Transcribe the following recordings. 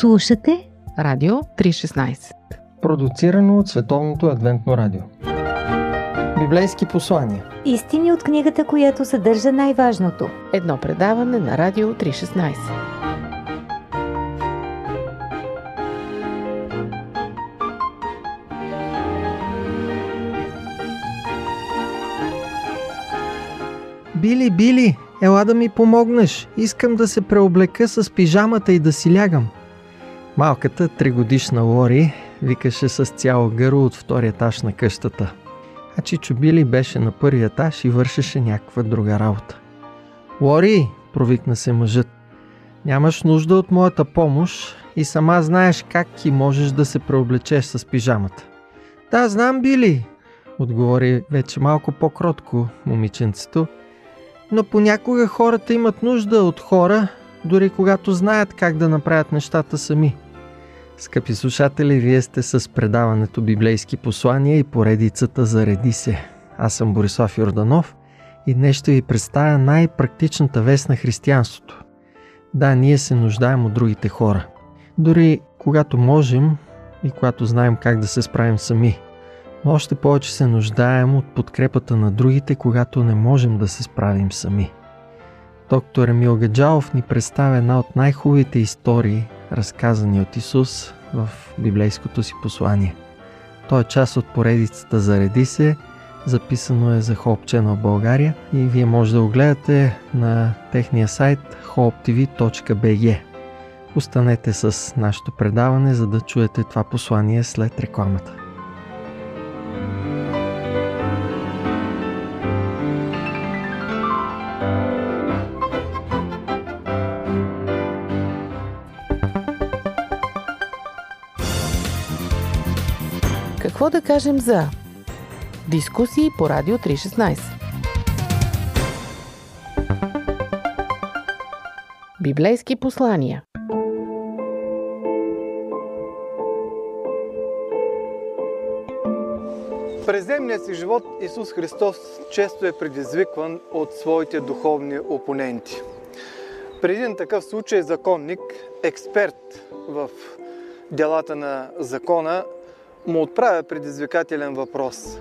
Слушате Радио 316 Продуцирано от Световното адвентно радио. Библейски послания. Истини от книгата, която съдържа най-важното. Едно предаване на Радио 316 Били, Били, ела да ми помогнеш. Искам да се преоблека с пижамата и да си лягам. Малката тригодишна Лори викаше с цяло гърло от втория етаж на къщата. А Чичо Били беше на първия етаж и вършеше някаква друга работа. Лори, провикна се мъжът. Нямаш нужда от моята помощ и сама знаеш как и можеш да се преоблечеш с пижамата. Да, знам, Били, отговори вече малко по-кротко момиченцето но понякога хората имат нужда от хора, дори когато знаят как да направят нещата сами. Скъпи слушатели, вие сте с предаването Библейски послания и поредицата Зареди се. Аз съм Борислав Йорданов и днес ще ви представя най-практичната вест на християнството. Да, ние се нуждаем от другите хора. Дори когато можем и когато знаем как да се справим сами – но още повече се нуждаем от подкрепата на другите, когато не можем да се справим сами. Доктор Емил Гаджалов ни представя една от най-хубавите истории, разказани от Исус в библейското си послание. Той е част от поредицата Зареди се, записано е за Hope Channel България и вие може да го гледате на техния сайт hopetv.bg. Останете с нашето предаване, за да чуете това послание след рекламата. Какво да кажем за дискусии по Радио 316 Библейски послания През земния си живот Исус Христос често е предизвикван от своите духовни опоненти. При един такъв случай законник, експерт в делата на закона, му отправя предизвикателен въпрос.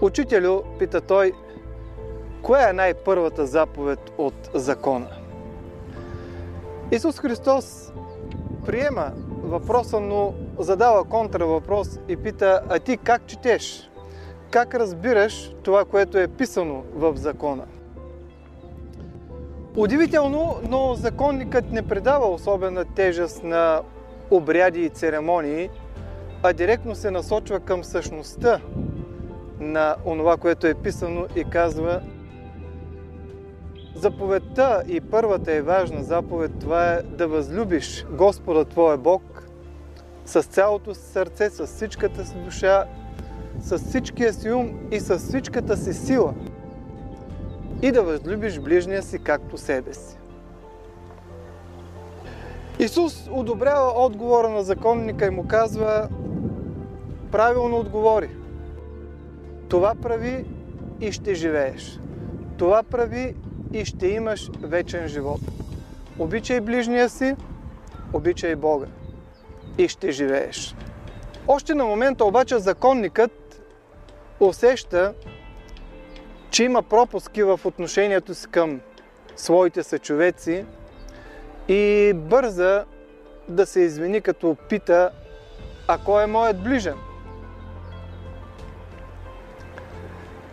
Учителю, пита той, коя е най-първата заповед от закона? Исус Христос приема въпроса, но задава контравъпрос и пита, а ти как четеш? Как разбираш това, което е писано в закона? Удивително, но законникът не предава особена тежест на обряди и церемонии – а директно се насочва към същността на онова, което е писано и казва Заповедта и първата е важна заповед, това е да възлюбиш Господа Твоя Бог с цялото си сърце, с всичката си душа, с всичкия си ум и с всичката си сила и да възлюбиш ближния си както себе си. Исус одобрява отговора на законника и му казва правилно отговори. Това прави и ще живееш. Това прави и ще имаш вечен живот. Обичай ближния си, обичай Бога и ще живееш. Още на момента обаче законникът усеща, че има пропуски в отношението си към своите съчовеци и бърза да се извини, като пита, а кой е моят ближен?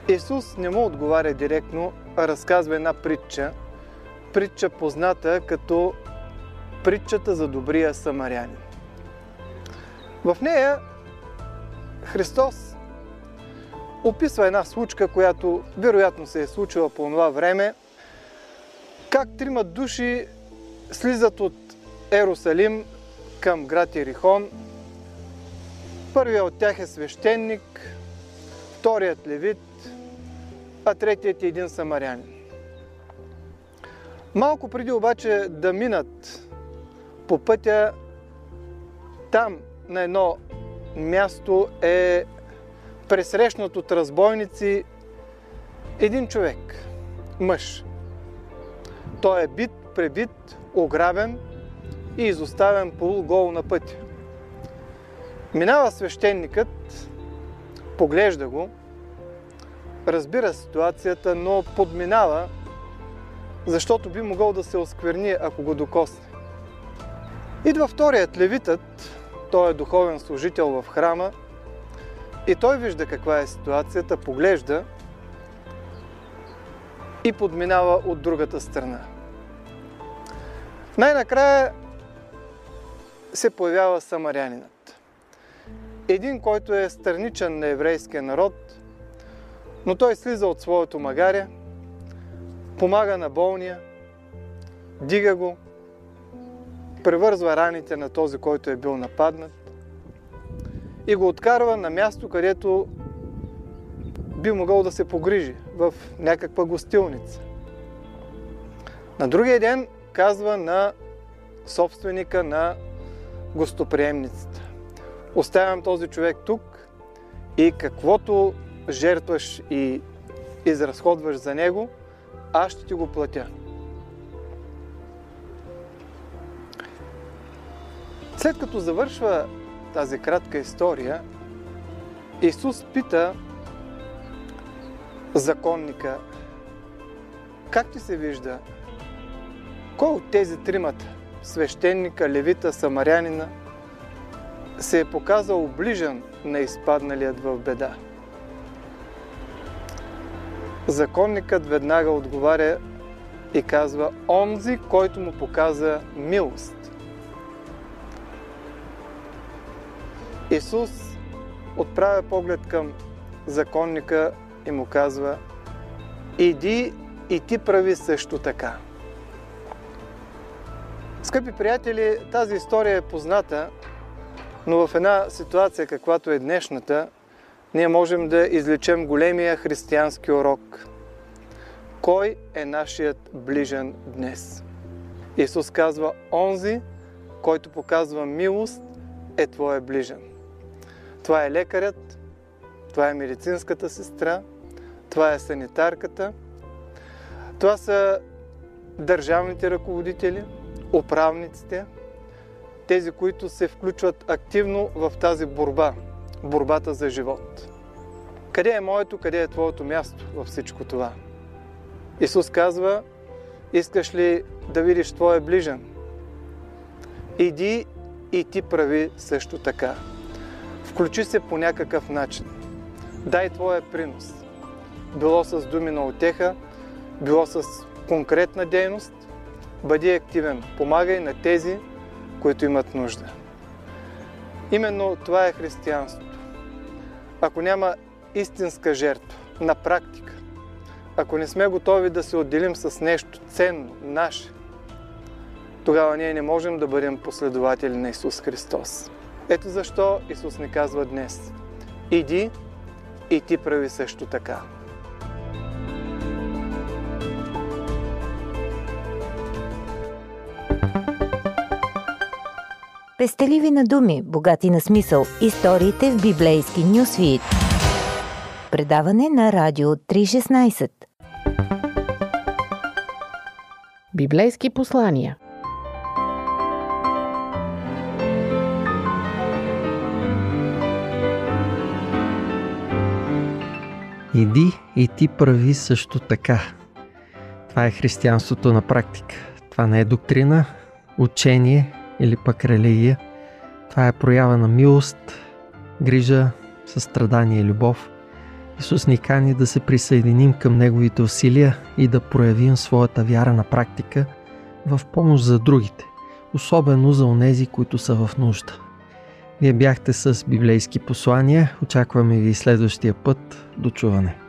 Исус не му отговаря директно, а разказва една притча. Притча позната като притчата за добрия самарянин. В нея Христос описва една случка, която вероятно се е случила по това време, как трима души слизат от Ерусалим към град Ерихон. Първият от тях е свещеник, вторият левит, а третият е един самарянин. Малко преди обаче да минат по пътя, там на едно място е пресрещнат от разбойници един човек, мъж. Той е бит, пребит, ограбен и изоставен полугол на пътя. Минава свещеникът, поглежда го, разбира ситуацията, но подминава, защото би могъл да се оскверни, ако го докосне. Идва вторият левитът, той е духовен служител в храма и той вижда каква е ситуацията, поглежда и подминава от другата страна. Най-накрая се появява самарянинът. Един, който е страничен на еврейския народ, но той слиза от своето магаря, помага на болния, дига го, превързва раните на този, който е бил нападнат и го откарва на място, където би могъл да се погрижи в някаква гостилница. На другия ден казва на собственика на гостоприемницата. Оставям този човек тук и каквото жертваш и изразходваш за него, аз ще ти го платя. След като завършва тази кратка история, Исус пита законника, как ти се вижда? Кой от тези тримата, свещеника, левита, самарянина, се е показал ближен на изпадналият в беда? Законникът веднага отговаря и казва онзи, който му показа милост. Исус отправя поглед към законника и му казва Иди и ти прави също така. Скъпи приятели, тази история е позната, но в една ситуация, каквато е днешната, ние можем да излечем големия християнски урок. Кой е нашият ближен днес? Исус казва, онзи, който показва милост, е твоя ближен. Това е лекарят, това е медицинската сестра, това е санитарката, това са държавните ръководители, управниците, тези, които се включват активно в тази борба, борбата за живот. Къде е моето, къде е твоето място във всичко това? Исус казва, искаш ли да видиш твоя ближен? Иди и ти прави също така. Включи се по някакъв начин. Дай твоя принос. Било с думи на отеха, било с конкретна дейност. Бъди активен. Помагай на тези, които имат нужда. Именно това е християнството. Ако няма истинска жертва, на практика, ако не сме готови да се отделим с нещо ценно, наше, тогава ние не можем да бъдем последователи на Исус Христос. Ето защо Исус ни казва днес. Иди и ти прави също така. Пестеливи на думи, богати на смисъл. Историите в библейски нюсвит. Предаване на Радио 316. Библейски послания. Иди и ти прави също така. Това е християнството на практика. Това не е доктрина, учение или пък религия. Това е проява на милост, грижа, състрадание и любов. Исус ни кани да се присъединим към Неговите усилия и да проявим своята вяра на практика в помощ за другите, особено за онези, които са в нужда. Вие бяхте с библейски послания. Очакваме ви следващия път. До чуване!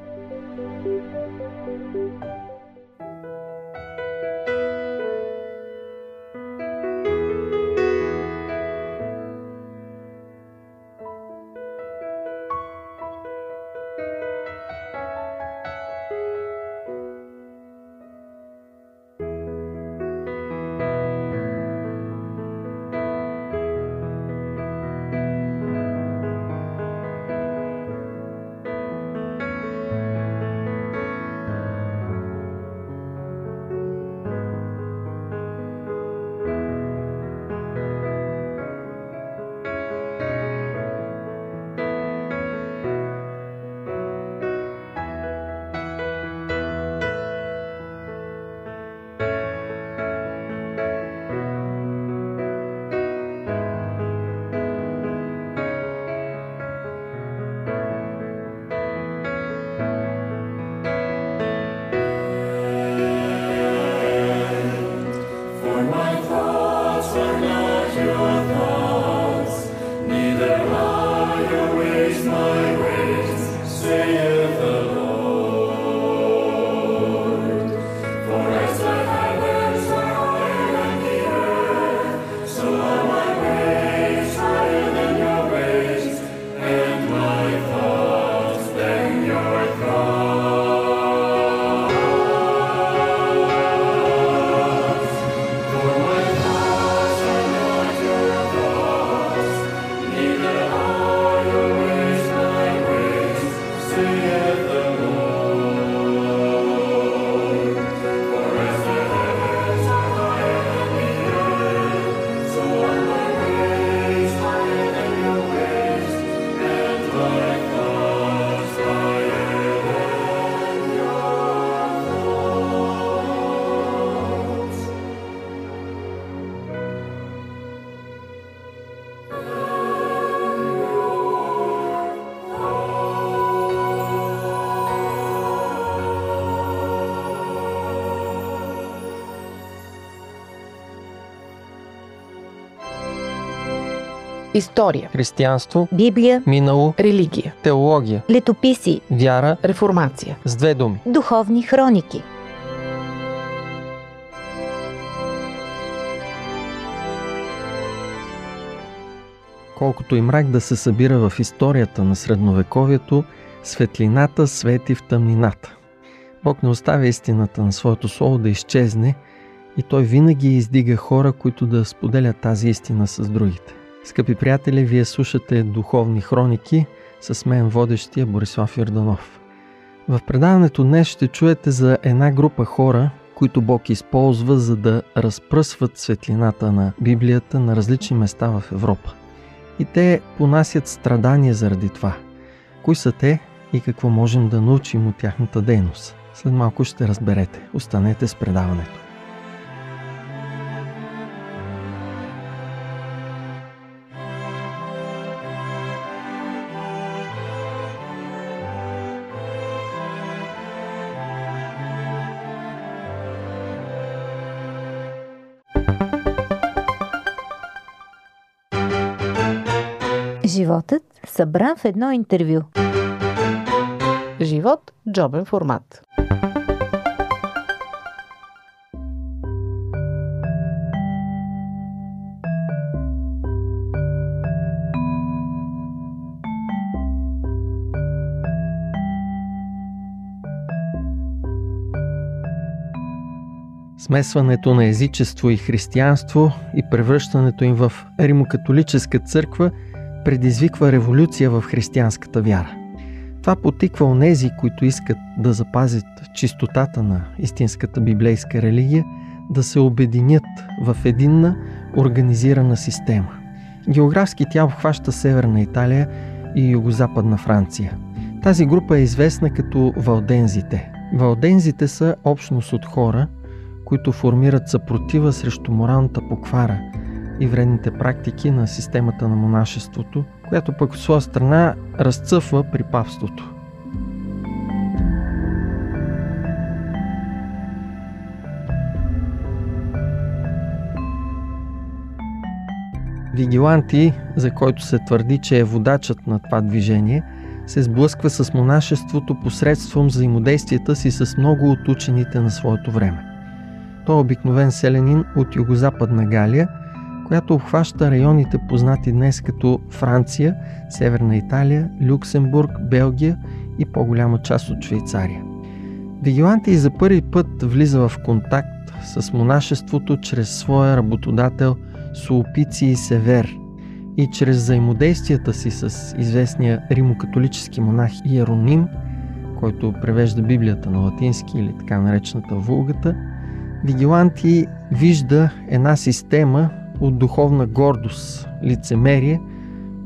praise my ways. Say История. Християнство, Библия, минало, Религия. теология, летописи, вяра Реформация. с две думи. духовни хроники. Колкото и мрак да се събира в историята на средновековието, светлината свети в тъмнината. Бог не оставя истината на своето слово да изчезне и той винаги издига хора, които да споделят тази истина с другите. Скъпи приятели, вие слушате Духовни хроники с мен водещия Борислав Йорданов. В предаването днес ще чуете за една група хора, които Бог използва за да разпръсват светлината на Библията на различни места в Европа. И те понасят страдания заради това. Кои са те и какво можем да научим от тяхната дейност? След малко ще разберете. Останете с предаването. Събран в едно интервю. Живот. Джобен формат. Смесването на езичество и християнство и превръщането им в римокатолическа църква предизвиква революция в християнската вяра. Това потиква онези, които искат да запазят чистотата на истинската библейска религия, да се обединят в единна организирана система. Географски тя обхваща Северна Италия и Югозападна Франция. Тази група е известна като валдензите. Валдензите са общност от хора, които формират съпротива срещу моралната поквара и вредните практики на системата на монашеството, която пък от своя страна разцъфва при павството. Вигиланти, за който се твърди, че е водачът на това движение, се сблъсква с монашеството посредством взаимодействията си с много от учените на своето време. Той е обикновен селянин от югозападна Галия, която обхваща районите познати днес като Франция, Северна Италия, Люксембург, Белгия и по-голяма част от Швейцария. Вигиланти за първи път влиза в контакт с монашеството чрез своя работодател Сулпици Север и чрез взаимодействията си с известния римокатолически монах Иероним, който превежда Библията на латински или така наречената Вулгата, Вигиланти вижда една система от духовна гордост, лицемерие,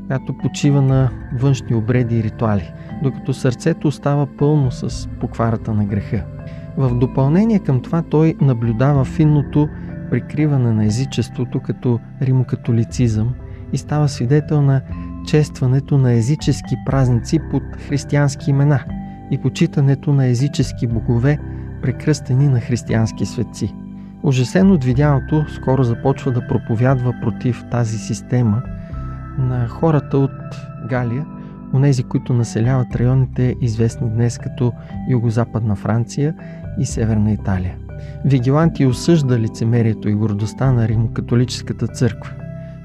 която почива на външни обреди и ритуали, докато сърцето остава пълно с покварата на греха. В допълнение към това той наблюдава финното прикриване на езичеството като римокатолицизъм и става свидетел на честването на езически празници под християнски имена и почитането на езически богове, прекръстени на християнски светци. Ужасен от видяното, скоро започва да проповядва против тази система на хората от Галия, онези, които населяват районите, известни днес като Югозападна Франция и Северна Италия. Вигиланти осъжда лицемерието и гордостта на римокатолическата църква.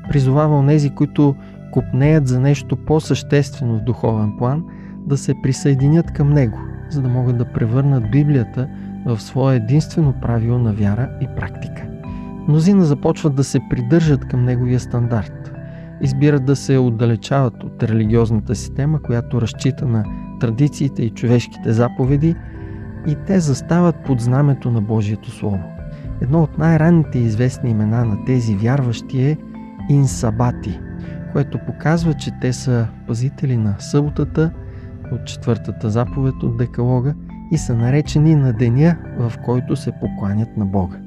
Призовава онези, които купнеят за нещо по-съществено в духовен план, да се присъединят към него, за да могат да превърнат Библията в свое единствено правило на вяра и практика. Мнозина започват да се придържат към неговия стандарт. Избират да се отдалечават от религиозната система, която разчита на традициите и човешките заповеди и те застават под знамето на Божието Слово. Едно от най-ранните известни имена на тези вярващи е Инсабати, което показва, че те са пазители на съботата от четвъртата заповед от Декалога и са наречени на деня, в който се покланят на Бога.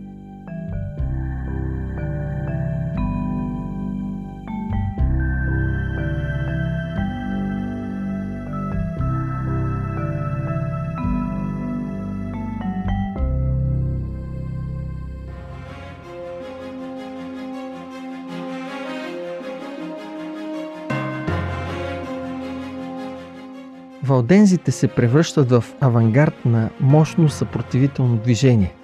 Валдензите се превръщат в авангард на мощно съпротивително движение,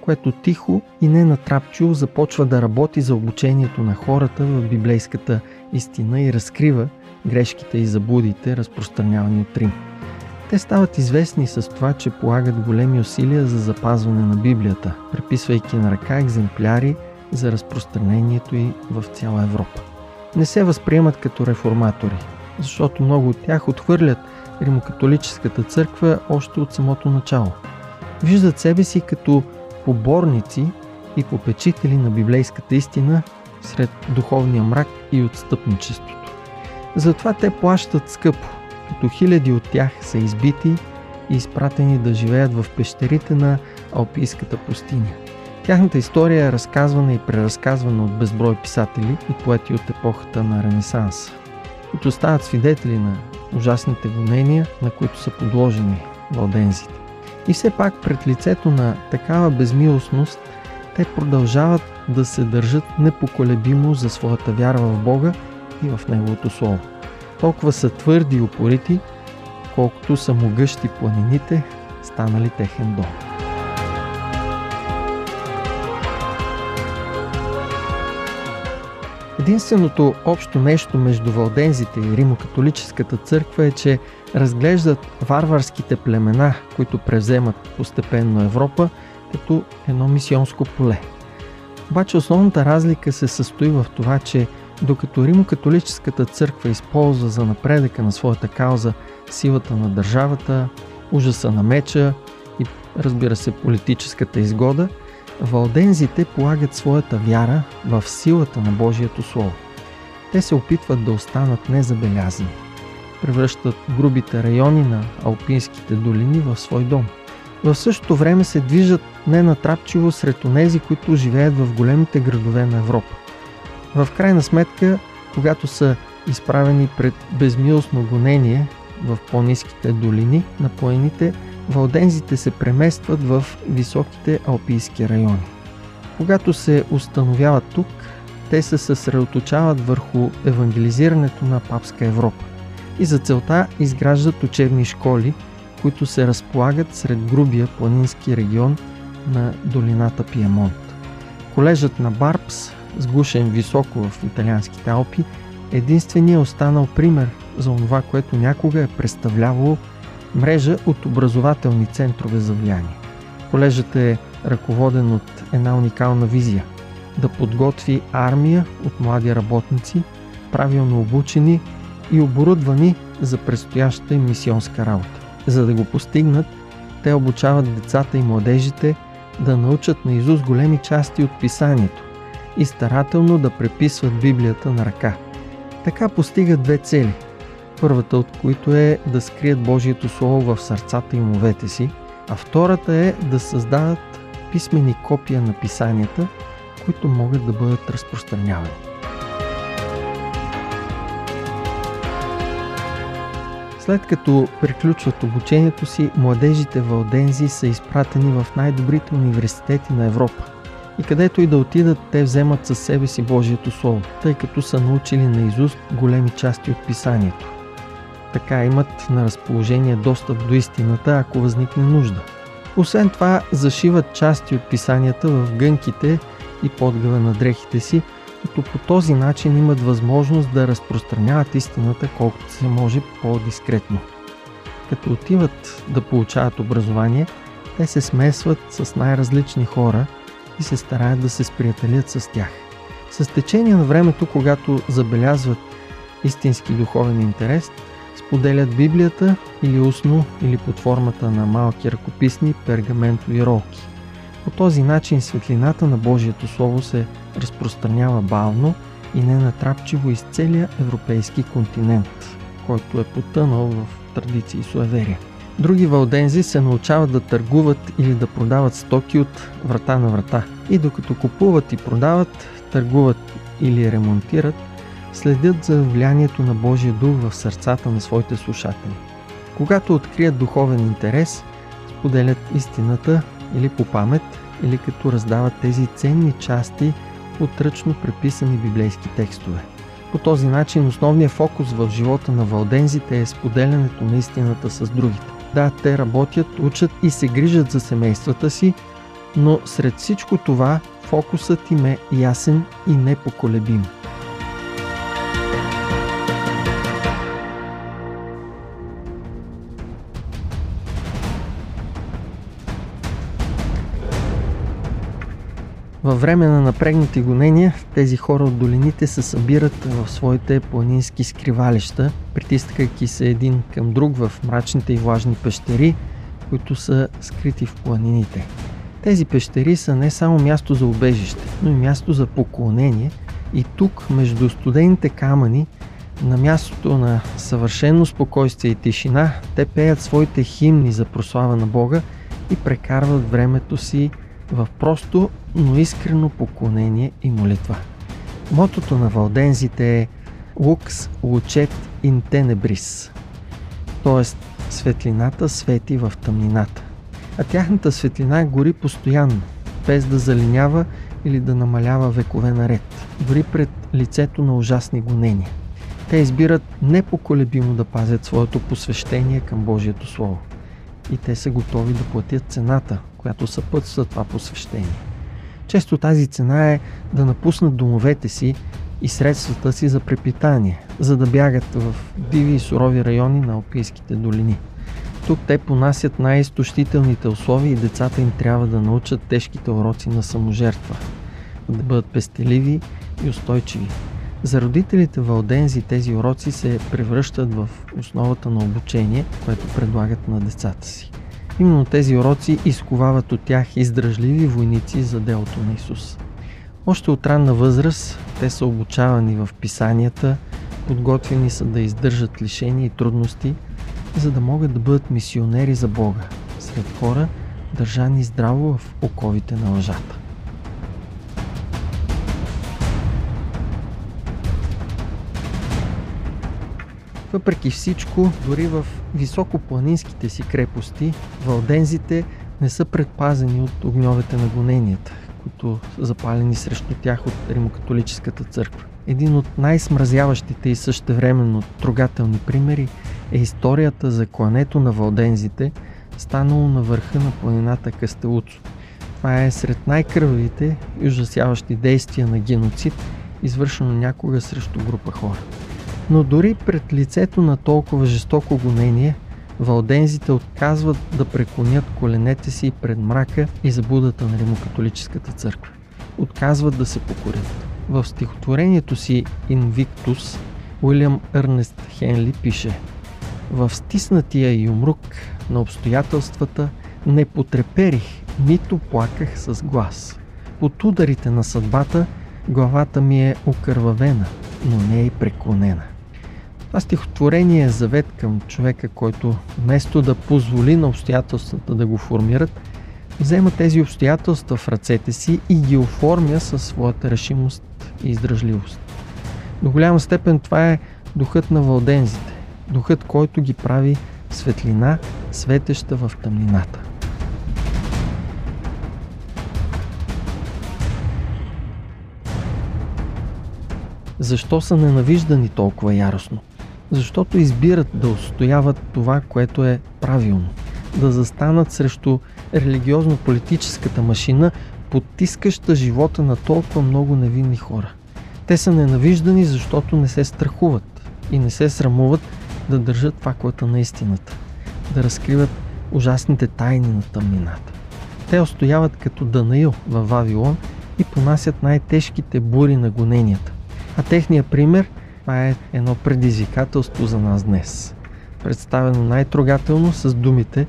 което тихо и ненатрапчиво започва да работи за обучението на хората в библейската истина и разкрива грешките и заблудите, разпространявани от Рим. Те стават известни с това, че полагат големи усилия за запазване на Библията, преписвайки на ръка екземпляри за разпространението й в цяла Европа. Не се възприемат като реформатори, защото много от тях отхвърлят римокатолическата църква още от самото начало. Виждат себе си като поборници и попечители на библейската истина сред духовния мрак и отстъпничеството. Затова те плащат скъпо, като хиляди от тях са избити и изпратени да живеят в пещерите на Алпийската пустиня. Тяхната история е разказвана и преразказвана от безброй писатели и поети от епохата на Ренесанса, които стават свидетели на ужасните гонения, на които са подложени валдензите. И все пак пред лицето на такава безмилостност, те продължават да се държат непоколебимо за своята вяра в Бога и в Неговото Слово. Толкова са твърди и упорити, колкото са могъщи планините, станали техен дом. Единственото общо нещо между валдензите и римокатолическата църква е, че разглеждат варварските племена, които превземат постепенно Европа, като едно мисионско поле. Обаче основната разлика се състои в това, че докато римокатолическата църква използва за напредъка на своята кауза силата на държавата, ужаса на меча и разбира се политическата изгода – Валдензите полагат своята вяра в силата на Божието Слово. Те се опитват да останат незабелязани. Превръщат грубите райони на алпинските долини в свой дом. В същото време се движат ненатрапчиво сред онези, които живеят в големите градове на Европа. В крайна сметка, когато са изправени пред безмилостно гонение в по-низките долини на планините, валдензите се преместват в високите алпийски райони. Когато се установяват тук, те се съсредоточават върху евангелизирането на папска Европа и за целта изграждат учебни школи, които се разполагат сред грубия планински регион на долината Пиемонт. Колежът на Барбс, сгушен високо в италианските Алпи, единственият останал пример за това, което някога е представлявало мрежа от образователни центрове за влияние. Колежът е ръководен от една уникална визия да подготви армия от млади работници, правилно обучени и оборудвани за предстоящата им мисионска работа. За да го постигнат, те обучават децата и младежите да научат на Изус големи части от писанието и старателно да преписват Библията на ръка. Така постигат две цели – Първата от които е да скрият Божието Слово в сърцата и умовете си, а втората е да създадат писмени копия на писанията, които могат да бъдат разпространявани. След като приключват обучението си, младежите валдензи са изпратени в най-добрите университети на Европа. И където и да отидат, те вземат със себе си Божието Слово, тъй като са научили на изуст големи части от писанието. Така имат на разположение достъп до истината, ако възникне нужда. Освен това, зашиват части от писанията в гънките и подгъва на дрехите си, като по този начин имат възможност да разпространяват истината колкото се може по-дискретно. Като отиват да получават образование, те се смесват с най-различни хора и се стараят да се сприятелят с тях. С течение на времето, когато забелязват истински духовен интерес, споделят Библията или устно, или под формата на малки ръкописни пергаментови ролки. По този начин светлината на Божието Слово се разпространява бавно и ненатрапчиво из целия европейски континент, който е потънал в традиции и суеверия. Други валдензи се научават да търгуват или да продават стоки от врата на врата. И докато купуват и продават, търгуват или ремонтират, следят за влиянието на Божия дух в сърцата на своите слушатели. Когато открият духовен интерес, споделят истината или по памет, или като раздават тези ценни части от ръчно преписани библейски текстове. По този начин основният фокус в живота на валдензите е споделянето на истината с другите. Да, те работят, учат и се грижат за семействата си, но сред всичко това фокусът им е ясен и непоколебим – Във време на напрегнати гонения, тези хора от долините се събират в своите планински скривалища, притискайки се един към друг в мрачните и влажни пещери, които са скрити в планините. Тези пещери са не само място за убежище, но и място за поклонение и тук, между студените камъни, на мястото на съвършено спокойствие и тишина, те пеят своите химни за прослава на Бога и прекарват времето си в просто, но искрено поклонение и молитва. Мотото на валдензите е Lux Lucet in Tenebris, т.е. светлината свети в тъмнината. А тяхната светлина гори постоянно, без да залинява или да намалява векове наред, дори пред лицето на ужасни гонения. Те избират непоколебимо да пазят своето посвещение към Божието Слово. И те са готови да платят цената, която съпътства това посвещение. Често тази цена е да напуснат домовете си и средствата си за препитание, за да бягат в диви и сурови райони на Алпийските долини. Тук те понасят най-изтощителните условия и децата им трябва да научат тежките уроци на саможертва, да бъдат пестеливи и устойчиви. За родителите валдензи тези уроци се превръщат в основата на обучение, което предлагат на децата си. Именно тези уроци изковават от тях издръжливи войници за делото на Исус. Още от ранна възраст те са обучавани в писанията, подготвени са да издържат лишения и трудности, за да могат да бъдат мисионери за Бога сред хора, държани здраво в оковите на лъжата. Въпреки всичко, дори в високопланинските си крепости, валдензите не са предпазени от огньовете на гоненията, които са запалени срещу тях от Римокатолическата църква. Един от най-смразяващите и същевременно трогателни примери е историята за клането на валдензите, станало на върха на планината Кастелуцо. Това е сред най-кръвавите и ужасяващи действия на геноцид, извършено някога срещу група хора. Но дори пред лицето на толкова жестоко гонение, валдензите отказват да преклонят коленете си пред мрака и забудата на римокатолическата църква. Отказват да се покорят. В стихотворението си Invictus Уилям Ернест Хенли пише В стиснатия юмрук на обстоятелствата не потреперих, нито плаках с глас. Под ударите на съдбата главата ми е окървавена, но не е преклонена. Това стихотворение е завет към човека, който вместо да позволи на обстоятелствата да го формират, взема тези обстоятелства в ръцете си и ги оформя със своята решимост и издръжливост. До голяма степен това е духът на валдензите, духът, който ги прави светлина, светеща в тъмнината. Защо са ненавиждани толкова яростно? Защото избират да устояват това, което е правилно, да застанат срещу религиозно-политическата машина, потискаща живота на толкова много невинни хора. Те са ненавиждани, защото не се страхуват и не се срамуват да държат факлата на истината, да разкриват ужасните тайни на тъмнината. Те устояват като Данаил във Вавилон и понасят най-тежките бури на гоненията. А техният пример това е едно предизвикателство за нас днес. Представено най-трогателно с думите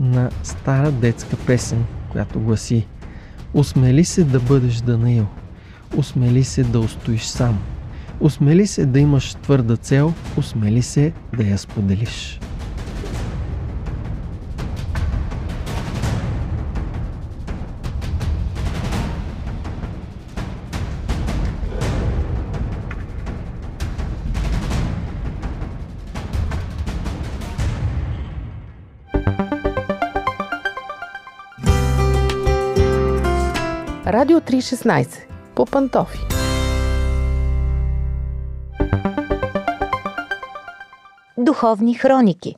на стара детска песен, която гласи Усмели се да бъдеш Данаил, усмели се да устоиш сам, усмели се да имаш твърда цел, усмели се да я споделиш. 316 по пантофи. Духовни хроники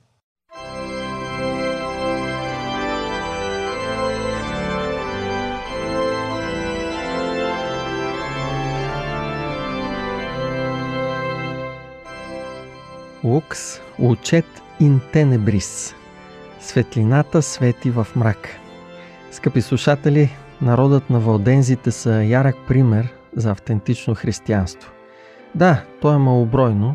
Лукс учет ин тенебрис. Светлината свети в мрак. Скъпи слушатели, народът на валдензите са ярък пример за автентично християнство. Да, то е малобройно.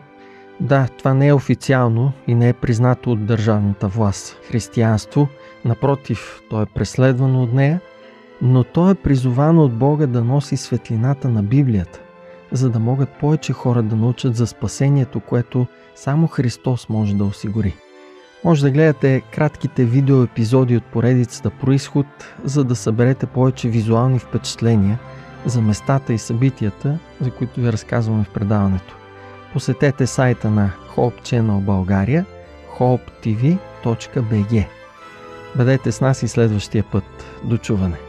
Да, това не е официално и не е признато от държавната власт. Християнство, напротив, то е преследвано от нея, но то е призовано от Бога да носи светлината на Библията, за да могат повече хора да научат за спасението, което само Христос може да осигури. Може да гледате кратките видеоепизоди от поредицата Происход, за да съберете повече визуални впечатления за местата и събитията, за които ви разказваме в предаването. Посетете сайта на Hope Channel България hopetv.bg Бъдете с нас и следващия път. До чуване!